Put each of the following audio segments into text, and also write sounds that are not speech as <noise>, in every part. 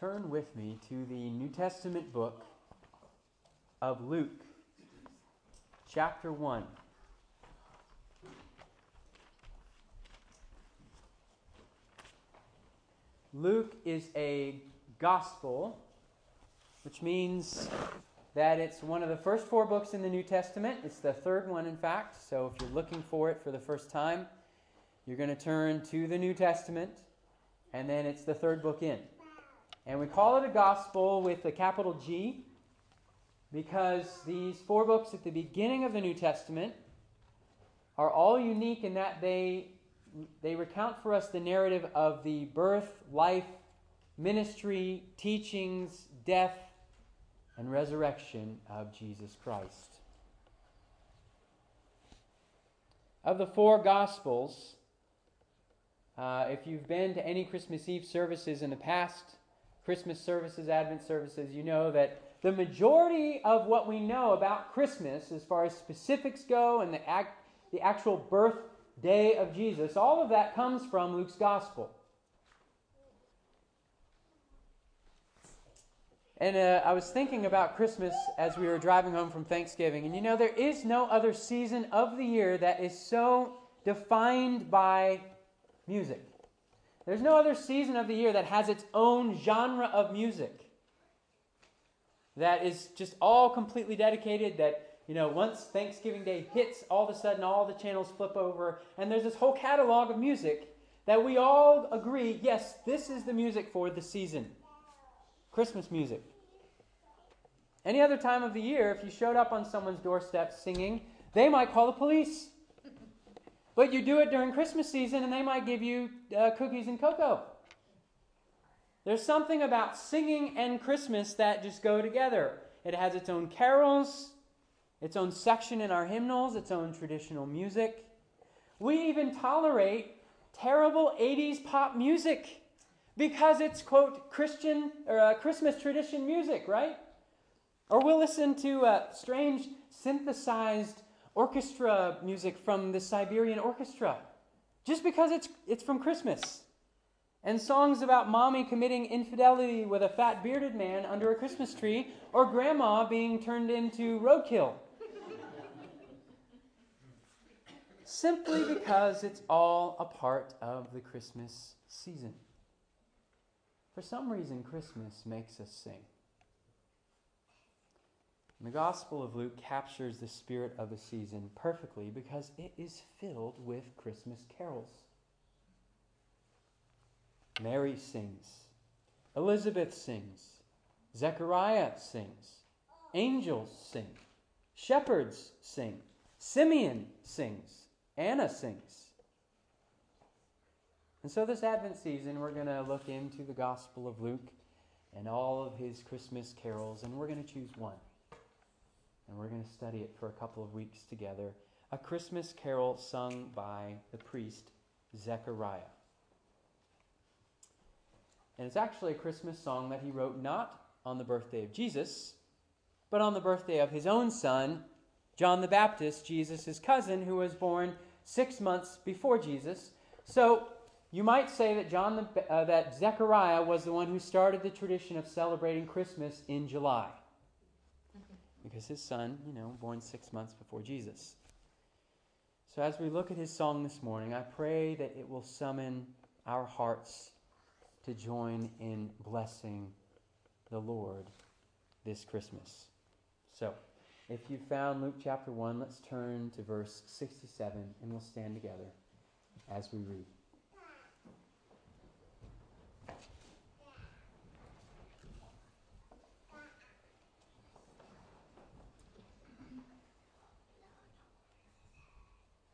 turn with me to the New Testament book of Luke, chapter 1. Luke is a gospel, which means that it's one of the first four books in the New Testament. It's the third one, in fact. So if you're looking for it for the first time, you're going to turn to the New Testament, and then it's the third book in. And we call it a gospel with a capital G because these four books at the beginning of the New Testament are all unique in that they, they recount for us the narrative of the birth, life, ministry, teachings, death, and resurrection of Jesus Christ. Of the four Gospels, uh, if you've been to any Christmas Eve services in the past, Christmas services, Advent services, you know that the majority of what we know about Christmas, as far as specifics go and the, act, the actual birth day of Jesus, all of that comes from Luke's Gospel. And uh, I was thinking about Christmas as we were driving home from Thanksgiving. And you know, there is no other season of the year that is so defined by music. There's no other season of the year that has its own genre of music that is just all completely dedicated that you know once thanksgiving day hits all of a sudden all the channels flip over and there's this whole catalog of music that we all agree yes this is the music for the season. Christmas music. Any other time of the year if you showed up on someone's doorstep singing they might call the police but you do it during Christmas season and they might give you uh, cookies and cocoa. There's something about singing and Christmas that just go together. It has its own carols, its own section in our hymnals, its own traditional music. We even tolerate terrible 80s pop music because it's, quote, Christian or uh, Christmas tradition music, right? Or we'll listen to uh, strange synthesized orchestra music from the Siberian Orchestra just because it's, it's from Christmas. And songs about mommy committing infidelity with a fat bearded man under a Christmas tree or grandma being turned into roadkill. Simply because it's all a part of the Christmas season. For some reason, Christmas makes us sing. And the Gospel of Luke captures the spirit of the season perfectly because it is filled with Christmas carols. Mary sings, Elizabeth sings, Zechariah sings, angels sing, shepherds sing, Simeon sings, Anna sings. And so, this Advent season, we're going to look into the Gospel of Luke and all of his Christmas carols, and we're going to choose one and we're going to study it for a couple of weeks together. A Christmas carol sung by the priest Zechariah. And it's actually a Christmas song that he wrote not on the birthday of Jesus, but on the birthday of his own son, John the Baptist, Jesus' cousin, who was born six months before Jesus. So you might say that John the, uh, that Zechariah was the one who started the tradition of celebrating Christmas in July because his son, you know, born six months before Jesus. So as we look at his song this morning, I pray that it will summon our hearts to join in blessing the Lord this Christmas. So, if you found Luke chapter 1, let's turn to verse 67 and we'll stand together as we read.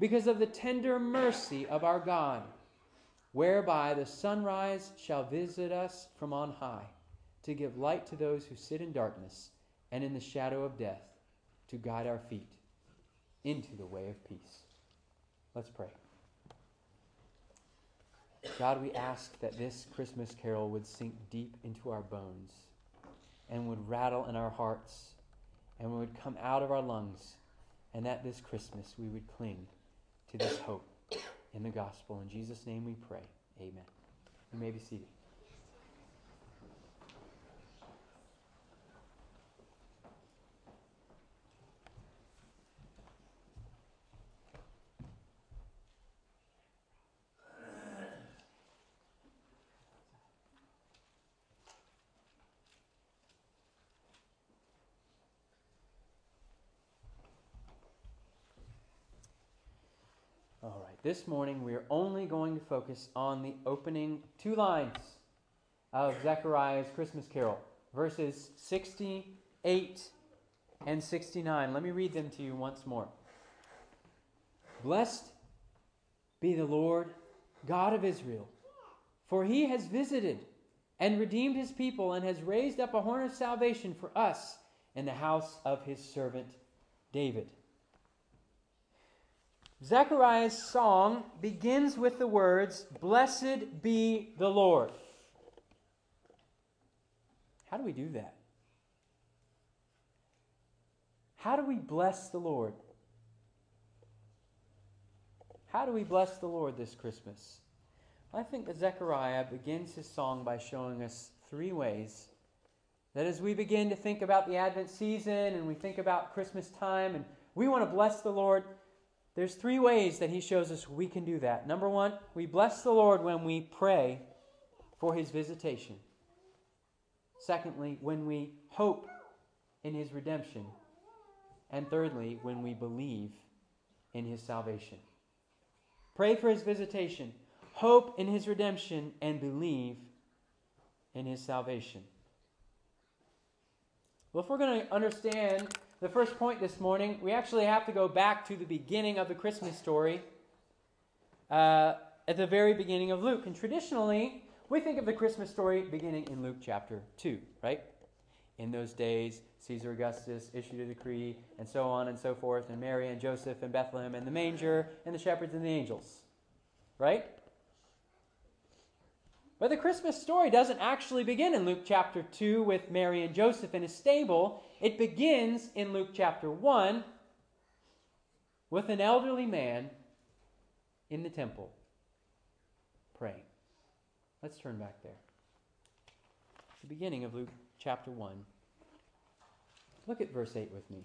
because of the tender mercy of our God, whereby the sunrise shall visit us from on high, to give light to those who sit in darkness and in the shadow of death, to guide our feet into the way of peace. Let's pray. God, we ask that this Christmas carol would sink deep into our bones and would rattle in our hearts and would come out of our lungs, and that this Christmas we would cling to this hope in the gospel. In Jesus' name we pray. Amen. You may be seated. This morning we are only going to focus on the opening two lines of Zechariah's Christmas Carol, verses 68 and 69. Let me read them to you once more. Blessed be the Lord, God of Israel, for he has visited and redeemed his people and has raised up a horn of salvation for us in the house of his servant David. Zechariah's song begins with the words, Blessed be the Lord. How do we do that? How do we bless the Lord? How do we bless the Lord this Christmas? I think that Zechariah begins his song by showing us three ways that as we begin to think about the Advent season and we think about Christmas time and we want to bless the Lord, there's three ways that he shows us we can do that. Number one, we bless the Lord when we pray for his visitation. Secondly, when we hope in his redemption. And thirdly, when we believe in his salvation. Pray for his visitation, hope in his redemption, and believe in his salvation. Well, if we're going to understand the first point this morning, we actually have to go back to the beginning of the Christmas story uh, at the very beginning of Luke. And traditionally, we think of the Christmas story beginning in Luke chapter 2, right? In those days, Caesar Augustus issued a decree, and so on and so forth, and Mary and Joseph and Bethlehem and the manger and the shepherds and the angels, right? But the Christmas story doesn't actually begin in Luke chapter 2 with Mary and Joseph in a stable. It begins in Luke chapter 1 with an elderly man in the temple praying. Let's turn back there. The beginning of Luke chapter 1. Look at verse 8 with me.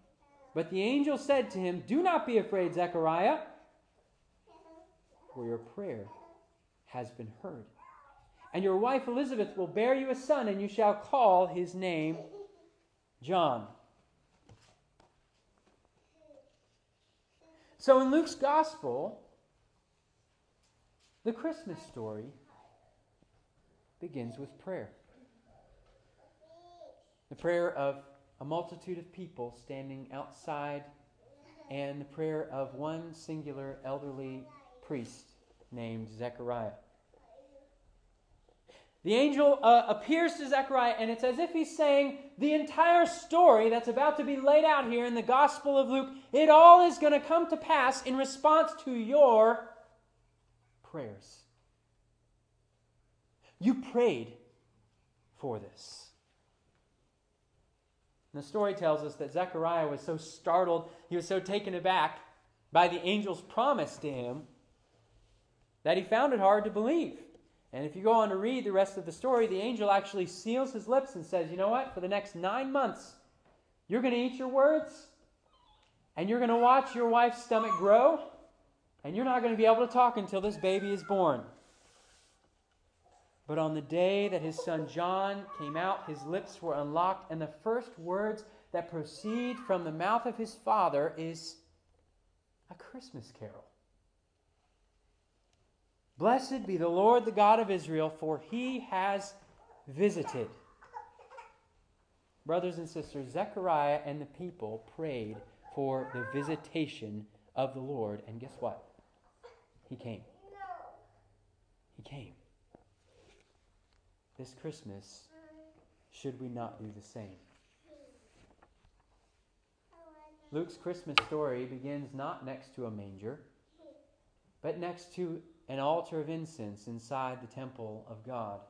But the angel said to him, Do not be afraid, Zechariah, for your prayer has been heard. And your wife Elizabeth will bear you a son, and you shall call his name John. So in Luke's gospel, the Christmas story begins with prayer. The prayer of a multitude of people standing outside, and the prayer of one singular elderly priest named Zechariah. The angel uh, appears to Zechariah, and it's as if he's saying the entire story that's about to be laid out here in the Gospel of Luke, it all is going to come to pass in response to your prayers. You prayed for this. And the story tells us that Zechariah was so startled, he was so taken aback by the angel's promise to him that he found it hard to believe. And if you go on to read the rest of the story, the angel actually seals his lips and says, You know what? For the next nine months, you're going to eat your words, and you're going to watch your wife's stomach grow, and you're not going to be able to talk until this baby is born. But on the day that his son John came out, his lips were unlocked, and the first words that proceed from the mouth of his father is a Christmas carol. Blessed be the Lord, the God of Israel, for he has visited. Brothers and sisters, Zechariah and the people prayed for the visitation of the Lord, and guess what? He came. He came. This Christmas, should we not do the same? Luke's Christmas story begins not next to a manger, but next to an altar of incense inside the temple of God,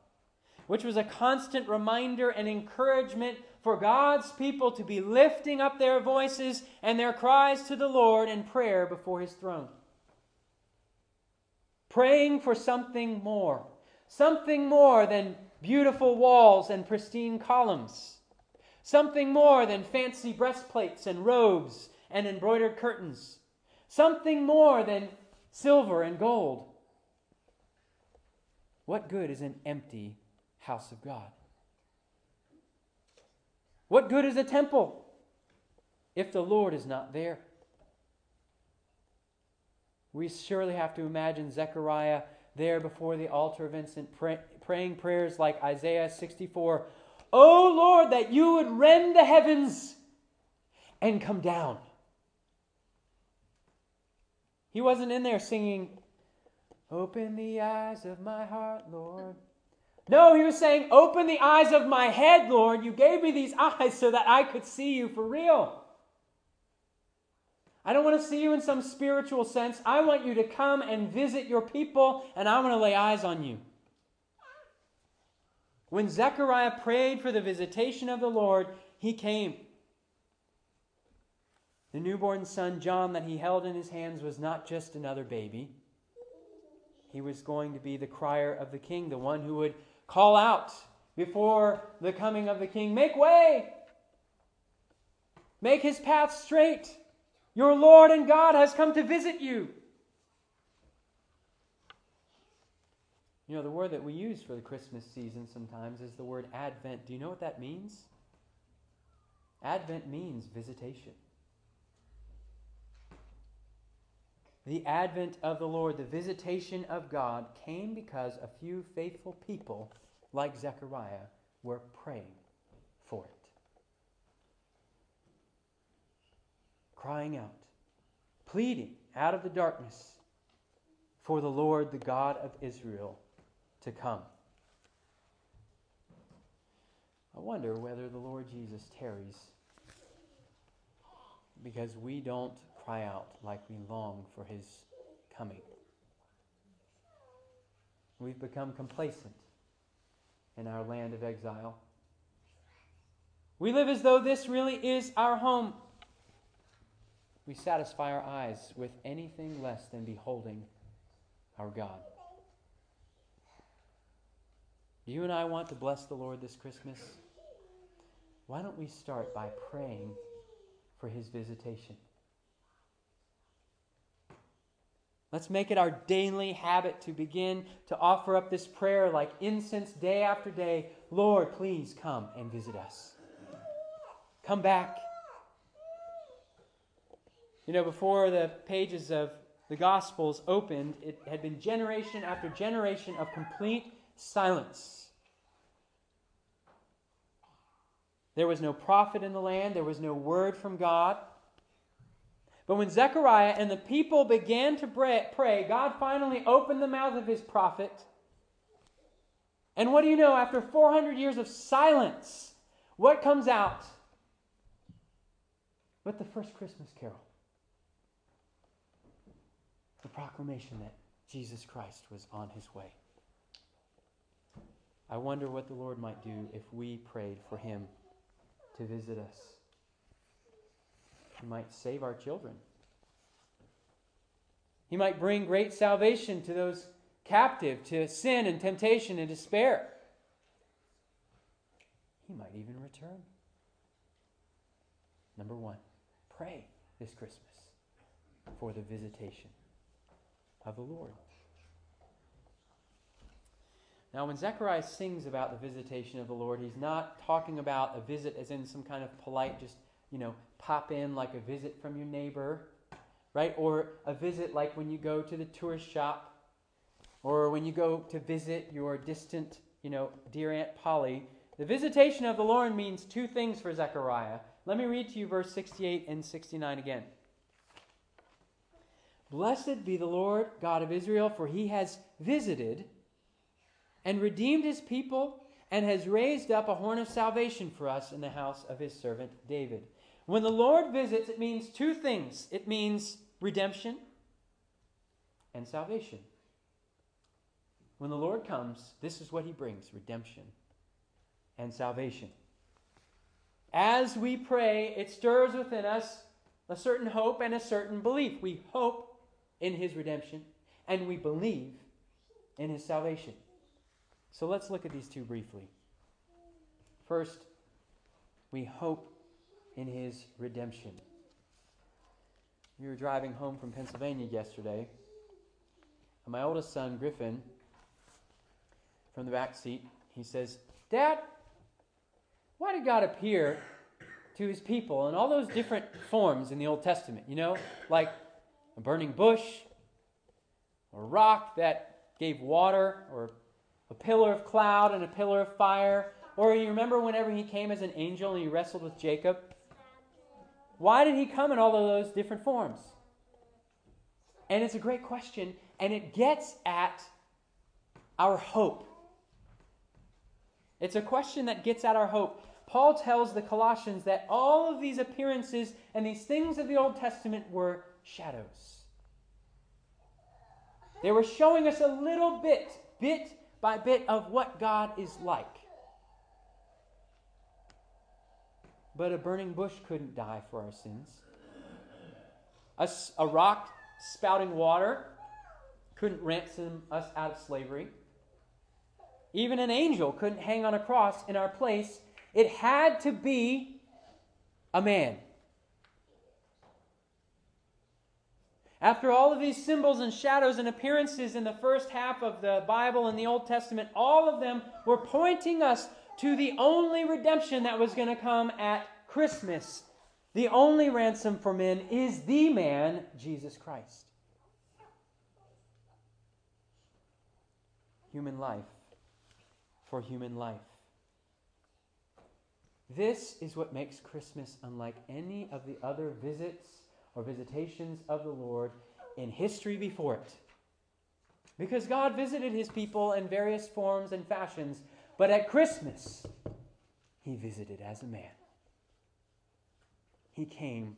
which was a constant reminder and encouragement for God's people to be lifting up their voices and their cries to the Lord in prayer before his throne. Praying for something more, something more than beautiful walls and pristine columns, something more than fancy breastplates and robes and embroidered curtains, something more than silver and gold what good is an empty house of God? What good is a temple if the Lord is not there? We surely have to imagine Zechariah there before the altar of incense pray, praying prayers like Isaiah 64 Oh Lord, that you would rend the heavens and come down. He wasn't in there singing, Open the eyes of my heart, Lord. No, he was saying, Open the eyes of my head, Lord. You gave me these eyes so that I could see you for real. I don't want to see you in some spiritual sense. I want you to come and visit your people, and I want to lay eyes on you. When Zechariah prayed for the visitation of the Lord, he came. The newborn son John that he held in his hands was not just another baby. He was going to be the crier of the king, the one who would call out before the coming of the king Make way! Make his path straight! Your Lord and God has come to visit you. You know, the word that we use for the Christmas season sometimes is the word Advent. Do you know what that means? Advent means visitation. The advent of the Lord, the visitation of God, came because a few faithful people, like Zechariah, were praying for it. Crying out, pleading out of the darkness for the Lord, the God of Israel, to come. I wonder whether the Lord Jesus tarries because we don't cry out like we long for his coming. We've become complacent in our land of exile. We live as though this really is our home. We satisfy our eyes with anything less than beholding our God. Do you and I want to bless the Lord this Christmas? Why don't we start by praying for his visitation? Let's make it our daily habit to begin to offer up this prayer like incense day after day. Lord, please come and visit us. Come back. You know, before the pages of the Gospels opened, it had been generation after generation of complete silence. There was no prophet in the land, there was no word from God. But when Zechariah and the people began to pray, God finally opened the mouth of his prophet And what do you know? After 400 years of silence, what comes out? But the first Christmas carol the proclamation that Jesus Christ was on his way. I wonder what the Lord might do if we prayed for him to visit us. He might save our children. He might bring great salvation to those captive to sin and temptation and despair. He might even return. Number one, pray this Christmas for the visitation of the Lord. Now, when Zechariah sings about the visitation of the Lord, he's not talking about a visit as in some kind of polite, just, you know, pop in like a visit from your neighbor, right? Or a visit like when you go to the tourist shop, or when you go to visit your distant, you know, dear Aunt Polly. The visitation of the Lord means two things for Zechariah. Let me read to you verse 68 and 69 again. Blessed be the Lord God of Israel, for he has visited and redeemed his people and has raised up a horn of salvation for us in the house of his servant David. When the Lord visits, it means two things it means redemption and salvation. When the Lord comes, this is what he brings redemption and salvation. As we pray, it stirs within us a certain hope and a certain belief. We hope in his redemption and we believe in his salvation. So let's look at these two briefly. First, we hope in his redemption. We were driving home from Pennsylvania yesterday, and my oldest son, Griffin, from the back seat, he says, Dad, why did God appear to his people in all those different forms in the Old Testament? You know, like a burning bush, a rock that gave water, or a pillar of cloud and a pillar of fire. Or you remember whenever he came as an angel and he wrestled with Jacob? Why did he come in all of those different forms? And it's a great question, and it gets at our hope. It's a question that gets at our hope. Paul tells the Colossians that all of these appearances and these things of the Old Testament were shadows. They were showing us a little bit, bit by bit, of what God is like. But a burning bush couldn't die for our sins. A, a rock spouting water couldn't ransom us out of slavery. Even an angel couldn't hang on a cross in our place. It had to be a man. After all of these symbols and shadows and appearances in the first half of the Bible and the Old Testament, all of them were pointing us to the only redemption that was going to come at Christmas. The only ransom for men is the man, Jesus Christ. Human life for human life. This is what makes Christmas unlike any of the other visits or visitations of the Lord in history before it. Because God visited his people in various forms and fashions, but at Christmas, he visited as a man. He came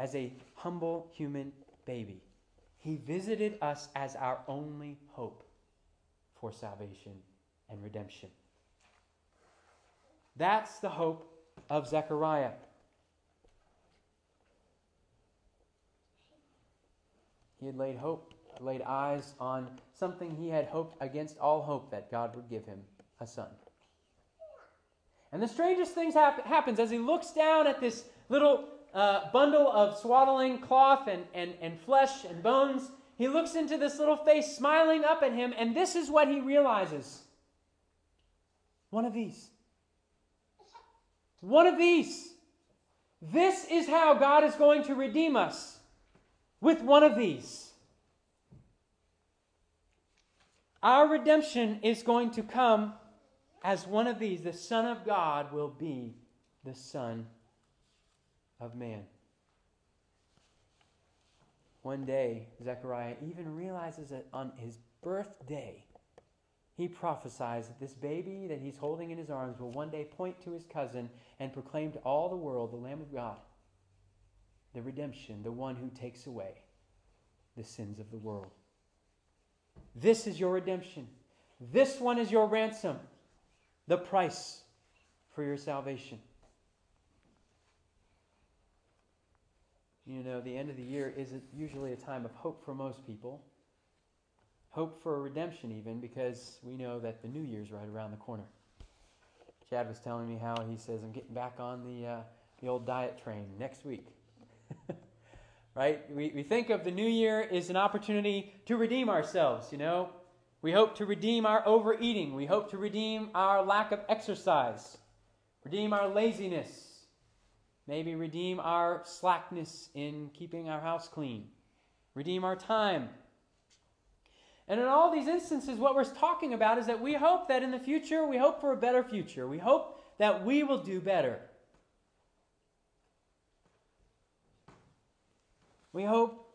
as a humble human baby. He visited us as our only hope for salvation and redemption. That's the hope of Zechariah. He had laid hope, laid eyes on something he had hoped against all hope that God would give him a son. And the strangest thing hap- happens as he looks down at this little uh, bundle of swaddling cloth and, and, and flesh and bones. He looks into this little face smiling up at him, and this is what he realizes one of these. One of these. This is how God is going to redeem us with one of these. Our redemption is going to come as one of these. The Son of God will be the Son of Man. One day, Zechariah even realizes that on his birthday, he prophesies that this baby that he's holding in his arms will one day point to his cousin and proclaim to all the world the Lamb of God, the redemption, the one who takes away the sins of the world. This is your redemption. This one is your ransom, the price for your salvation. You know, the end of the year is usually a time of hope for most people. Hope for redemption, even, because we know that the New Year's right around the corner. Chad was telling me how he says, I'm getting back on the, uh, the old diet train next week. <laughs> right? We, we think of the New Year as an opportunity to redeem ourselves, you know? We hope to redeem our overeating. We hope to redeem our lack of exercise, redeem our laziness, Maybe redeem our slackness in keeping our house clean, redeem our time. And in all these instances, what we're talking about is that we hope that in the future, we hope for a better future. We hope that we will do better. We hope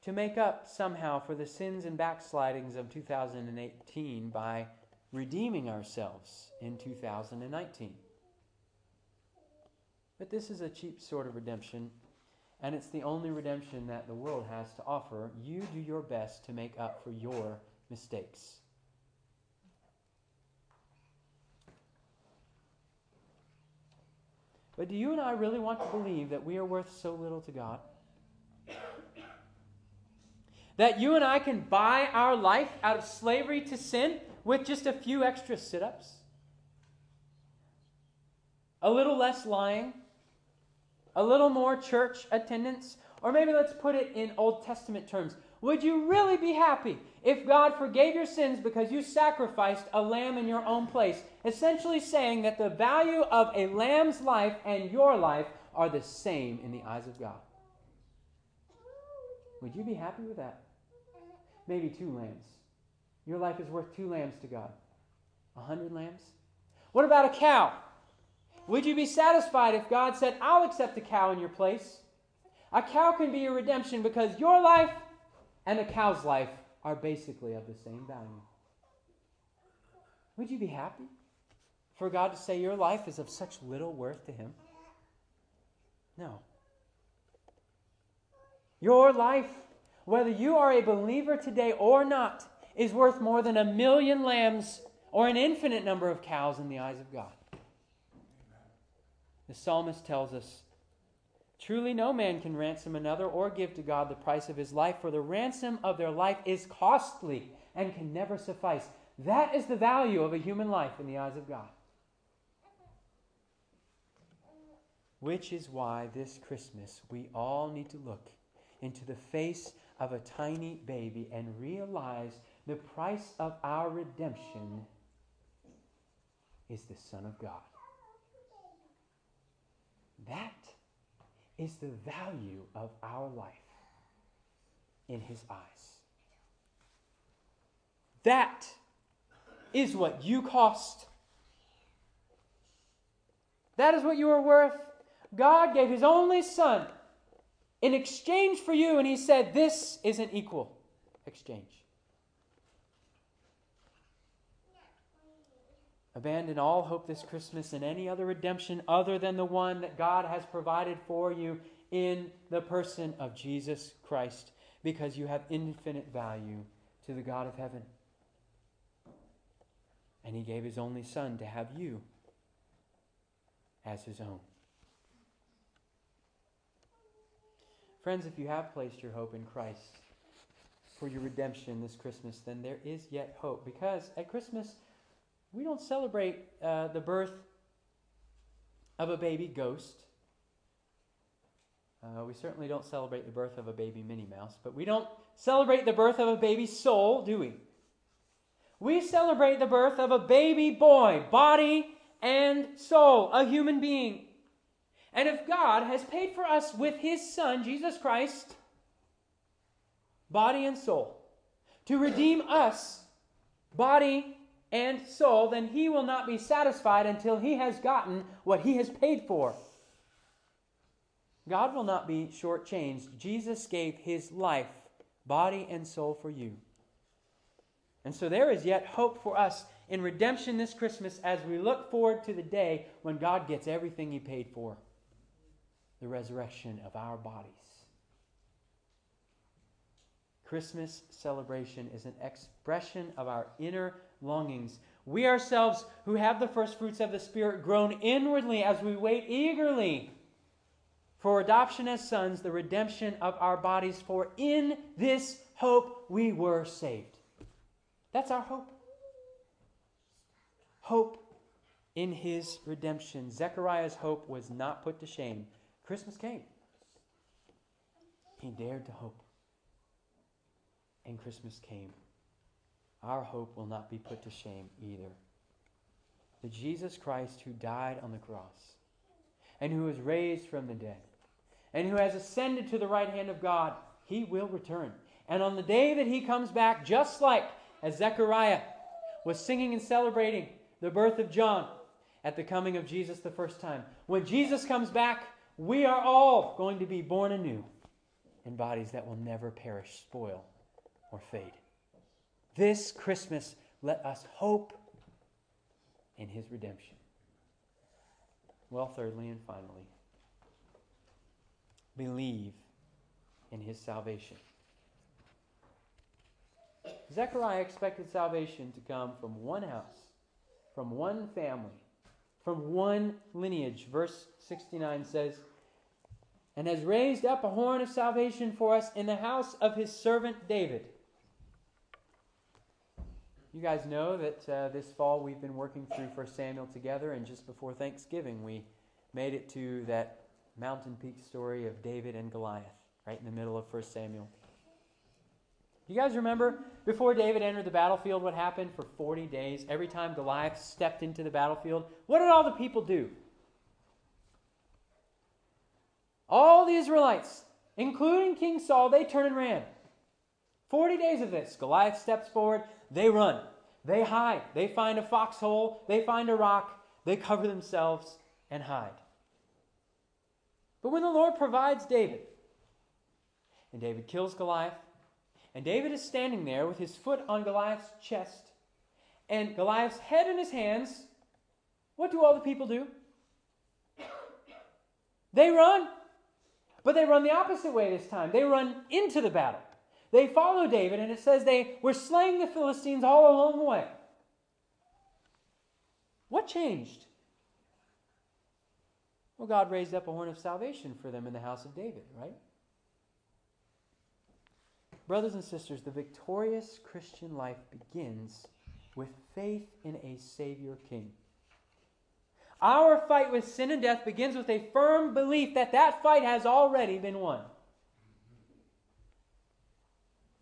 to make up somehow for the sins and backslidings of 2018 by redeeming ourselves in 2019. But this is a cheap sort of redemption, and it's the only redemption that the world has to offer. You do your best to make up for your mistakes. But do you and I really want to believe that we are worth so little to God? That you and I can buy our life out of slavery to sin with just a few extra sit ups? A little less lying? a little more church attendance, or maybe let's put it in Old Testament terms. Would you really be happy if God forgave your sins because you sacrificed a lamb in your own place? Essentially saying that the value of a lamb's life and your life are the same in the eyes of God. Would you be happy with that? Maybe two lambs. Your life is worth two lambs to God. A hundred lambs? What about a cow? Would you be satisfied if God said, I'll accept a cow in your place? A cow can be your redemption because your life and a cow's life are basically of the same value. Would you be happy for God to say your life is of such little worth to Him? No. Your life, whether you are a believer today or not, is worth more than a million lambs or an infinite number of cows in the eyes of God. The psalmist tells us Truly, no man can ransom another or give to God the price of his life, for the ransom of their life is costly and can never suffice. That is the value of a human life in the eyes of God. Which is why this Christmas we all need to look into the face of a tiny baby and realize the price of our redemption is the Son of God. That is the value of our life in His eyes. That is what you cost. That is what you are worth. God gave His only Son in exchange for you, and He said, This is an equal exchange. Abandon all hope this Christmas in any other redemption other than the one that God has provided for you in the person of Jesus Christ, because you have infinite value to the God of heaven. And He gave His only Son to have you as His own. Friends, if you have placed your hope in Christ for your redemption this Christmas, then there is yet hope. Because at Christmas, we don't celebrate uh, the birth of a baby ghost. Uh, we certainly don't celebrate the birth of a baby Minnie Mouse, but we don't celebrate the birth of a baby soul, do we? We celebrate the birth of a baby boy, body and soul, a human being. And if God has paid for us with his Son, Jesus Christ, body and soul, to redeem us, body and soul, then he will not be satisfied until he has gotten what he has paid for. God will not be shortchanged. Jesus gave his life, body and soul, for you. And so there is yet hope for us in redemption this Christmas as we look forward to the day when God gets everything He paid for the resurrection of our bodies. Christmas celebration is an expression of our inner longings. We ourselves, who have the first fruits of the Spirit, groan inwardly as we wait eagerly for adoption as sons, the redemption of our bodies. For in this hope we were saved. That's our hope. Hope in his redemption. Zechariah's hope was not put to shame. Christmas came. He dared to hope. And Christmas came. Our hope will not be put to shame either. The Jesus Christ who died on the cross and who was raised from the dead and who has ascended to the right hand of God, he will return. And on the day that he comes back, just like as Zechariah was singing and celebrating the birth of John at the coming of Jesus the first time, when Jesus comes back, we are all going to be born anew in bodies that will never perish, spoil, or fade. This Christmas, let us hope in his redemption. Well, thirdly and finally, believe in his salvation. Zechariah expected salvation to come from one house, from one family, from one lineage. Verse 69 says, And has raised up a horn of salvation for us in the house of his servant David. You guys know that uh, this fall we've been working through 1 Samuel together, and just before Thanksgiving we made it to that mountain peak story of David and Goliath, right in the middle of 1 Samuel. You guys remember before David entered the battlefield what happened for 40 days? Every time Goliath stepped into the battlefield, what did all the people do? All the Israelites, including King Saul, they turn and ran. 40 days of this. Goliath steps forward, they run. They hide. They find a foxhole, they find a rock, they cover themselves and hide. But when the Lord provides David, and David kills Goliath, and David is standing there with his foot on Goliath's chest, and Goliath's head in his hands, what do all the people do? They run. But they run the opposite way this time. They run into the battle. They follow David, and it says they were slaying the Philistines all along the way. What changed? Well, God raised up a horn of salvation for them in the house of David, right? Brothers and sisters, the victorious Christian life begins with faith in a Savior King. Our fight with sin and death begins with a firm belief that that fight has already been won.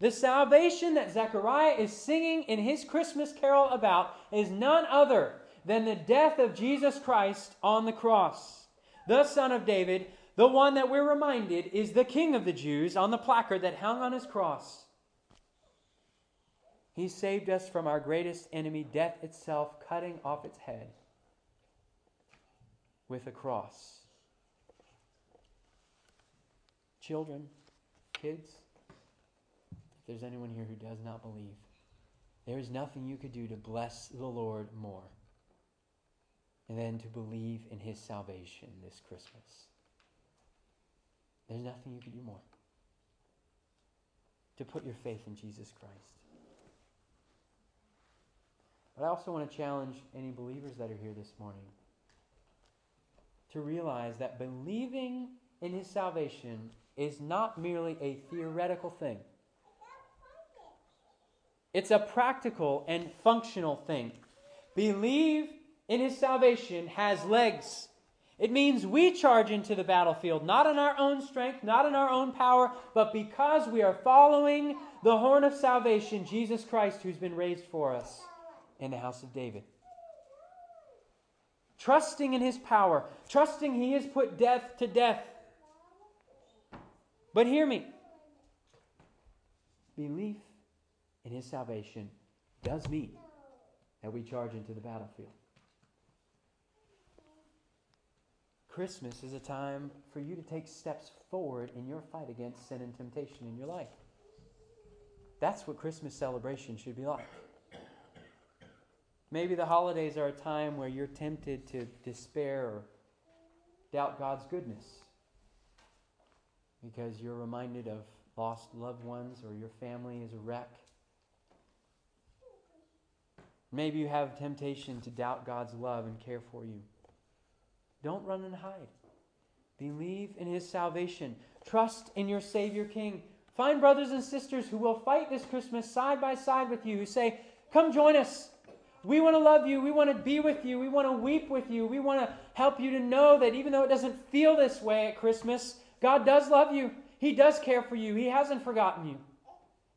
The salvation that Zechariah is singing in his Christmas carol about is none other than the death of Jesus Christ on the cross. The Son of David, the one that we're reminded is the King of the Jews on the placard that hung on his cross. He saved us from our greatest enemy, death itself, cutting off its head with a cross. Children, kids, if there's anyone here who does not believe, there is nothing you could do to bless the Lord more than to believe in his salvation this Christmas. There's nothing you could do more. To put your faith in Jesus Christ. But I also want to challenge any believers that are here this morning to realize that believing in his salvation is not merely a theoretical thing. It's a practical and functional thing. Believe in his salvation has legs. It means we charge into the battlefield, not in our own strength, not in our own power, but because we are following the horn of salvation, Jesus Christ, who's been raised for us in the house of David. Trusting in his power, trusting he has put death to death. But hear me belief in his salvation does mean that we charge into the battlefield. Christmas is a time for you to take steps forward in your fight against sin and temptation in your life. That's what Christmas celebration should be like. Maybe the holidays are a time where you're tempted to despair or doubt God's goodness because you're reminded of lost loved ones or your family is a wreck. Maybe you have temptation to doubt God's love and care for you. Don't run and hide. Believe in his salvation. Trust in your Savior King. Find brothers and sisters who will fight this Christmas side by side with you, who say, Come join us. We want to love you. We want to be with you. We want to weep with you. We want to help you to know that even though it doesn't feel this way at Christmas, God does love you. He does care for you. He hasn't forgotten you.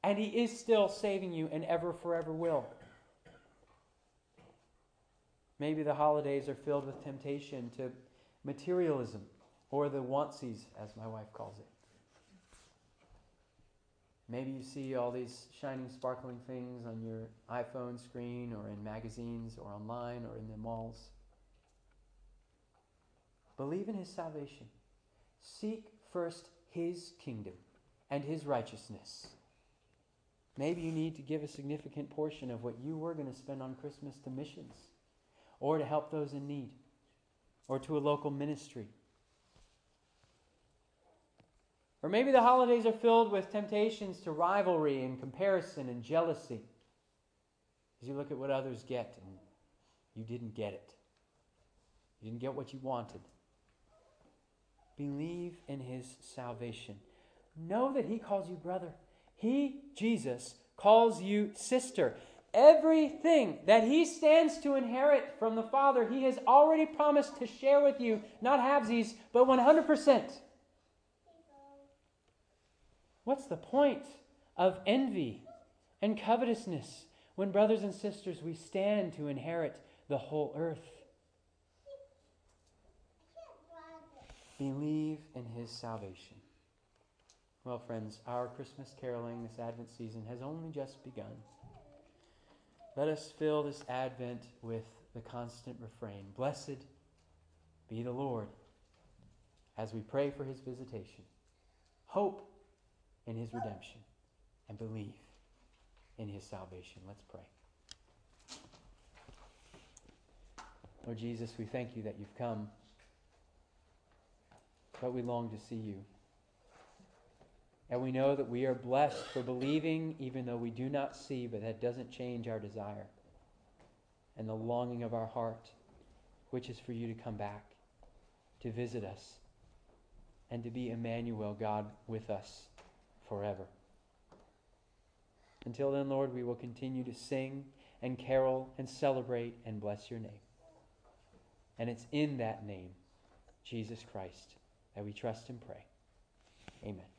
And He is still saving you and ever, forever will. Maybe the holidays are filled with temptation to materialism or the wantsies, as my wife calls it. Maybe you see all these shining, sparkling things on your iPhone screen or in magazines or online or in the malls. Believe in his salvation. Seek first his kingdom and his righteousness. Maybe you need to give a significant portion of what you were going to spend on Christmas to missions or to help those in need or to a local ministry or maybe the holidays are filled with temptations to rivalry and comparison and jealousy. As you look at what others get and you didn't get it, you didn't get what you wanted. Believe in his salvation. Know that he calls you brother. He, Jesus, calls you sister. Everything that he stands to inherit from the Father, he has already promised to share with you, not halvesies, but 100%. What's the point of envy and covetousness when, brothers and sisters, we stand to inherit the whole earth? Believe in his salvation. Well, friends, our Christmas caroling this Advent season has only just begun. Let us fill this Advent with the constant refrain Blessed be the Lord as we pray for his visitation. Hope in his redemption and believe in his salvation. Let's pray. Lord Jesus, we thank you that you've come, but we long to see you. And we know that we are blessed for believing even though we do not see, but that doesn't change our desire and the longing of our heart, which is for you to come back, to visit us, and to be Emmanuel, God, with us forever. Until then, Lord, we will continue to sing and carol and celebrate and bless your name. And it's in that name, Jesus Christ, that we trust and pray. Amen.